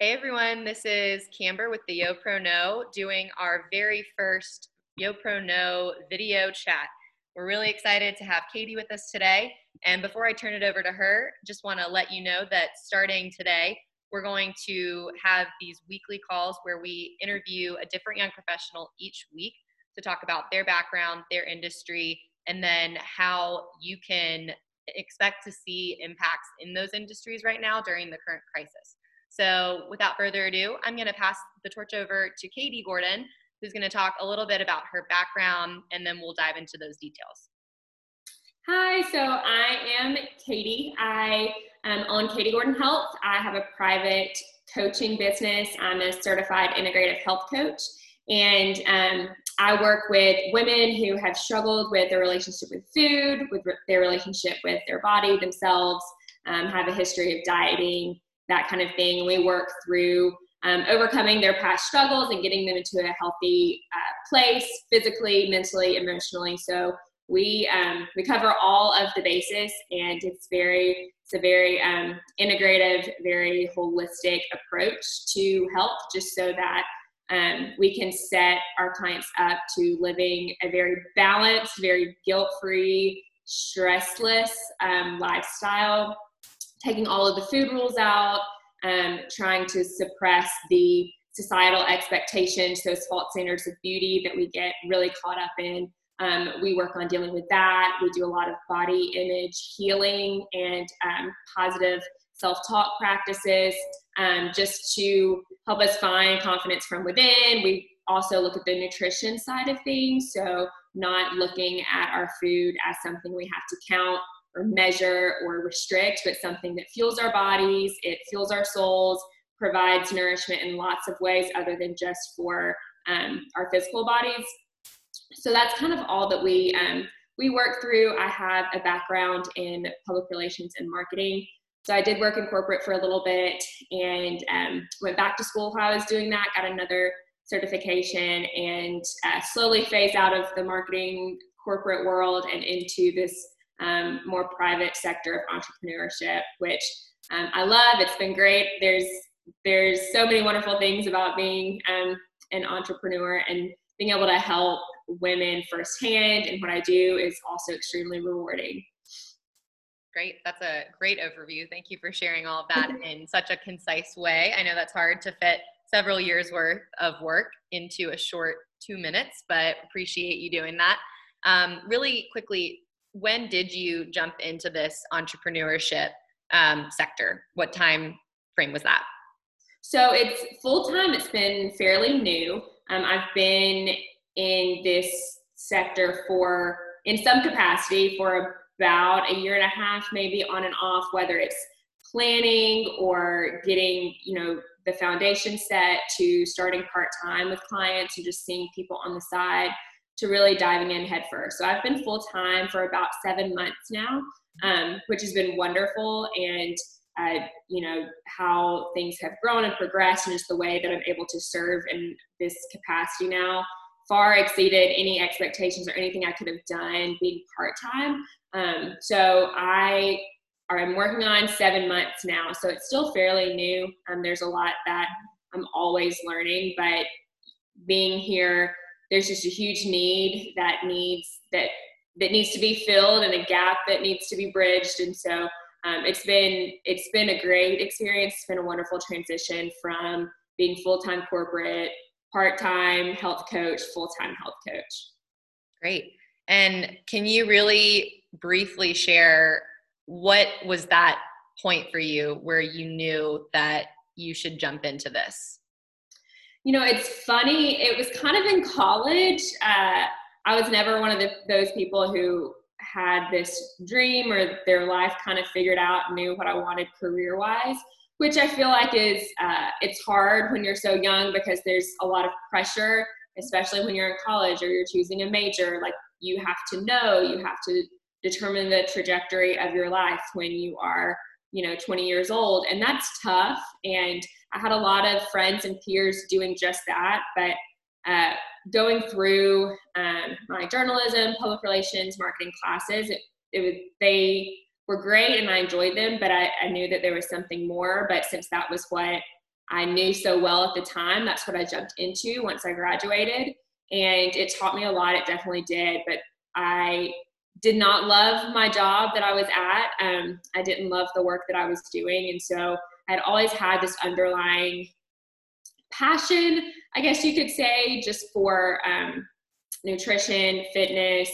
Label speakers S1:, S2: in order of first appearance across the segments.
S1: Hey everyone, this is Camber with the YoPro doing our very first YoPro video chat. We're really excited to have Katie with us today. And before I turn it over to her, just want to let you know that starting today, we're going to have these weekly calls where we interview a different young professional each week to talk about their background, their industry, and then how you can expect to see impacts in those industries right now during the current crisis. So without further ado, I'm going to pass the torch over to Katie Gordon, who's going to talk a little bit about her background, and then we'll dive into those details.
S2: Hi, so I am Katie. I am on Katie Gordon Health. I have a private coaching business. I'm a certified integrative health coach, and um, I work with women who have struggled with their relationship with food, with their relationship with their body, themselves, um, have a history of dieting, that kind of thing. We work through um, overcoming their past struggles and getting them into a healthy uh, place, physically, mentally, emotionally. So we um, we cover all of the bases, and it's very it's a very um, integrative, very holistic approach to health, just so that um, we can set our clients up to living a very balanced, very guilt-free, stressless um, lifestyle taking all of the food rules out, um, trying to suppress the societal expectations, those false standards of beauty that we get really caught up in. Um, we work on dealing with that. We do a lot of body image healing and um, positive self talk practices um, just to help us find confidence from within. We also look at the nutrition side of things. So, not looking at our food as something we have to count or measure or restrict, but something that fuels our bodies, it fuels our souls, provides nourishment in lots of ways other than just for um, our physical bodies. So that's kind of all that we um, we work through. I have a background in public relations and marketing. So I did work in corporate for a little bit and um, went back to school while I was doing that, got another certification and uh, slowly phased out of the marketing corporate world and into this um, more private sector of entrepreneurship, which um, I love. It's been great. There's there's so many wonderful things about being um, an entrepreneur and being able to help women firsthand. And what I do is also extremely rewarding.
S1: Great. That's a great overview. Thank you for sharing all of that in such a concise way. I know that's hard to fit several years worth of work into a short two minutes, but appreciate you doing that. Um, really quickly, when did you jump into this entrepreneurship um, sector? What time frame was that?
S2: So it's full time. It's been fairly new. Um, I've been in this sector for, in some capacity, for about a year and a half, maybe on and off. Whether it's planning or getting, you know, the foundation set to starting part time with clients and just seeing people on the side to really diving in headfirst. So I've been full time for about seven months now, um, which has been wonderful. And uh, you know how things have grown and progressed, and just the way that I'm able to serve in this capacity now far exceeded any expectations or anything I could have done being part time. Um, so I I'm working on seven months now, so it's still fairly new. Um, there's a lot that I'm always learning, but being here there's just a huge need that needs that that needs to be filled and a gap that needs to be bridged. And so um, it's been it's been a great experience. It's been a wonderful transition from being full-time corporate part-time health coach full-time health coach.
S1: Great. And can you really briefly share what was that point for you where you knew that you should jump into this
S2: you know, it's funny. It was kind of in college. Uh, I was never one of the, those people who had this dream or their life kind of figured out, knew what I wanted career wise, which I feel like is uh, it's hard when you're so young because there's a lot of pressure, especially when you're in college or you're choosing a major. Like you have to know, you have to determine the trajectory of your life when you are you know 20 years old and that's tough and i had a lot of friends and peers doing just that but uh, going through um, my journalism public relations marketing classes it, it was they were great and i enjoyed them but I, I knew that there was something more but since that was what I knew so well at the time. That's what I jumped into once I graduated. And it taught me a lot. It definitely did. But I did not love my job that I was at. Um, I didn't love the work that I was doing. And so I had always had this underlying passion, I guess you could say, just for um, nutrition, fitness,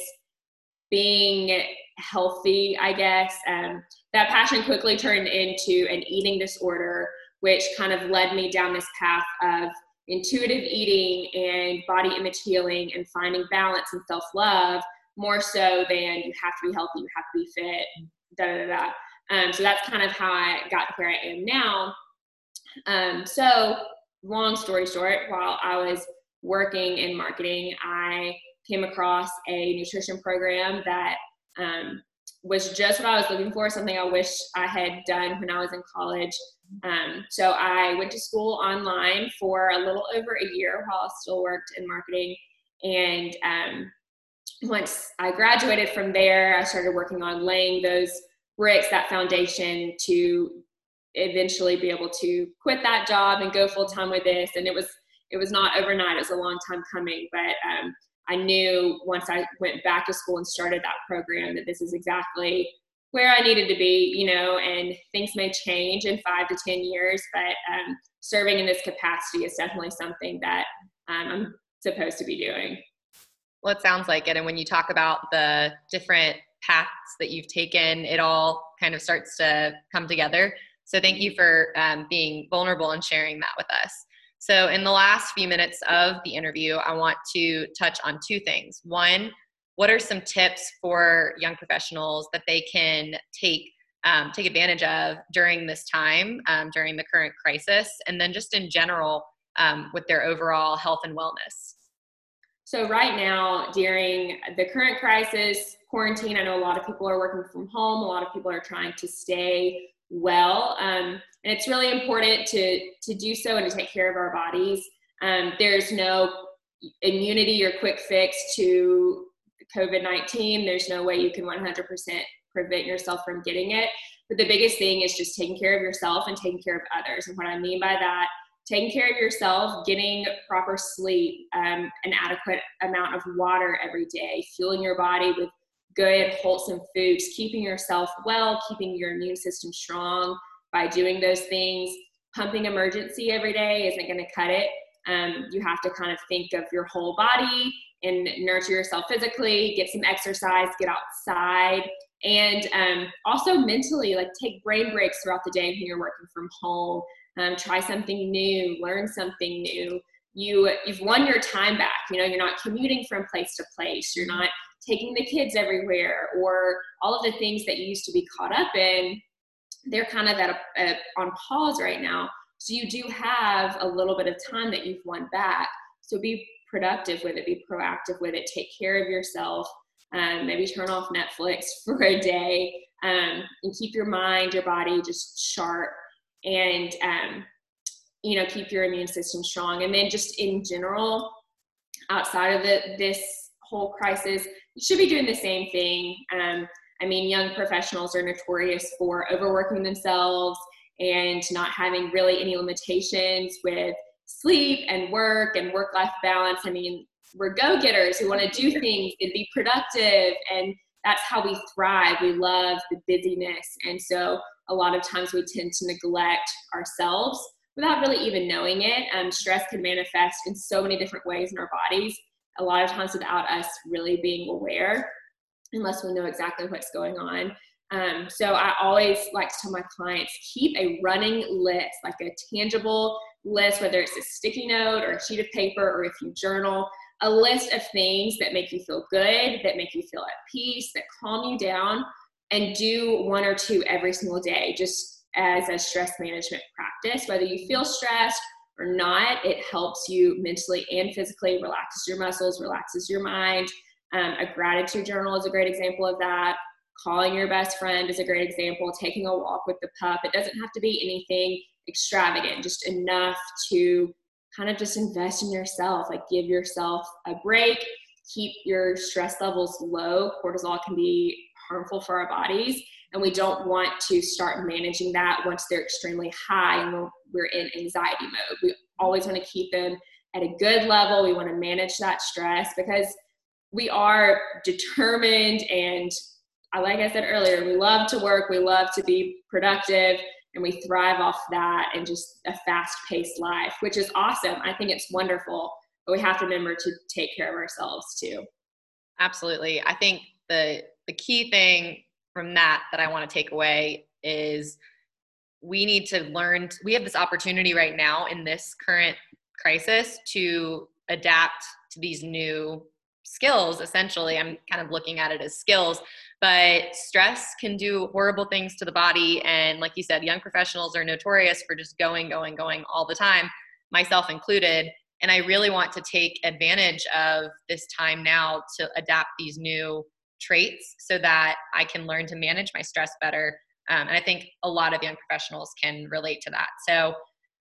S2: being healthy, I guess. Um, that passion quickly turned into an eating disorder, which kind of led me down this path of intuitive eating and body image healing and finding balance and self love more so than you have to be healthy, you have to be fit, da da da. Um, so that's kind of how I got to where I am now. Um, so, long story short, while I was working in marketing, I came across a nutrition program that um, was just what I was looking for, something I wish I had done when I was in college. Um, so I went to school online for a little over a year while I still worked in marketing. And um, once I graduated from there, I started working on laying those bricks, that foundation to eventually be able to quit that job and go full time with this. And it was it was not overnight; it was a long time coming. But um, I knew once I went back to school and started that program that this is exactly where I needed to be, you know, and things may change in five to 10 years, but um, serving in this capacity is definitely something that um, I'm supposed to be doing.
S1: Well, it sounds like it. And when you talk about the different paths that you've taken, it all kind of starts to come together. So thank you for um, being vulnerable and sharing that with us. So, in the last few minutes of the interview, I want to touch on two things. One, what are some tips for young professionals that they can take um, take advantage of during this time, um, during the current crisis, and then just in general um, with their overall health and wellness?
S2: So, right now, during the current crisis, quarantine, I know a lot of people are working from home, a lot of people are trying to stay well. Um, and it's really important to, to do so and to take care of our bodies. Um, there's no immunity or quick fix to COVID 19. There's no way you can 100% prevent yourself from getting it. But the biggest thing is just taking care of yourself and taking care of others. And what I mean by that, taking care of yourself, getting proper sleep, um, an adequate amount of water every day, fueling your body with good, wholesome foods, keeping yourself well, keeping your immune system strong by doing those things. Pumping Emergen-C every day isn't going to cut it. Um, you have to kind of think of your whole body and nurture yourself physically, get some exercise, get outside, and um, also mentally, like take brain breaks throughout the day when you're working from home. Um, try something new, learn something new. You you've won your time back. You know, you're not commuting from place to place. You're not taking the kids everywhere or all of the things that you used to be caught up in. They're kind of at a, a, on pause right now. So you do have a little bit of time that you've won back. So be productive with it. Be proactive with it. Take care of yourself. Um, maybe turn off netflix for a day um, and keep your mind your body just sharp and um, you know keep your immune system strong and then just in general outside of the, this whole crisis you should be doing the same thing. Um, I mean, young professionals are notorious for overworking themselves and not having really any limitations with sleep and work and work life balance. I mean, we're go getters who want to do things and be productive, and that's how we thrive. We love the busyness. And so, a lot of times we tend to neglect ourselves without really even knowing it. Um, stress can manifest in so many different ways in our bodies a lot of times without us really being aware unless we know exactly what's going on. Um, so I always like to tell my clients keep a running list, like a tangible list, whether it's a sticky note or a sheet of paper or if you journal, a list of things that make you feel good, that make you feel at peace, that calm you down, and do one or two every single day, just as a stress management practice. Whether you feel stressed or not, it helps you mentally and physically, relaxes your muscles, relaxes your mind. Um, a gratitude journal is a great example of that. Calling your best friend is a great example. Taking a walk with the pup. It doesn't have to be anything extravagant, just enough to kind of just invest in yourself, like give yourself a break, keep your stress levels low. Cortisol can be harmful for our bodies. And we don't want to start managing that once they're extremely high and we're, in anxiety mode. We always want to keep them at a good level. We want to manage that stress because we are determined and like I said earlier, we love to work, we love to be productive, and we thrive off that and just a fast paced life, which is awesome. I think it's wonderful, but we have to remember to take care of ourselves too.
S1: Absolutely. I think the the key thing from that that I want to take away is we need to learn we have this opportunity right now in this current crisis to adapt to these new skills essentially i'm kind of looking at it as skills but stress can do horrible things to the body. And like you said young professionals are notorious for just going going going all the time myself included. And i really want to take advantage of this time now to adapt these new traits so that i can learn to manage my stress better. Um, and i think a lot of young professionals can relate to that. So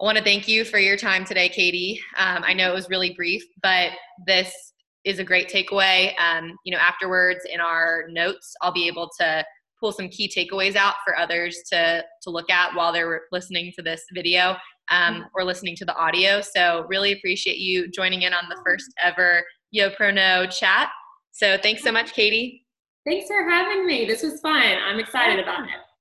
S1: I want to thank you for your time today, Katie. Um, I know it was really brief, but this is a great takeaway. Um, you know, afterwards in our notes, I'll be able to pull some key takeaways out for others to to look at while they're listening to this video um, mm-hmm. or listening to the audio. So really appreciate you joining in on the first ever YoProKnow chat. So thanks so much, Katie.
S2: Thanks for having me. This was fun. I'm excited about it.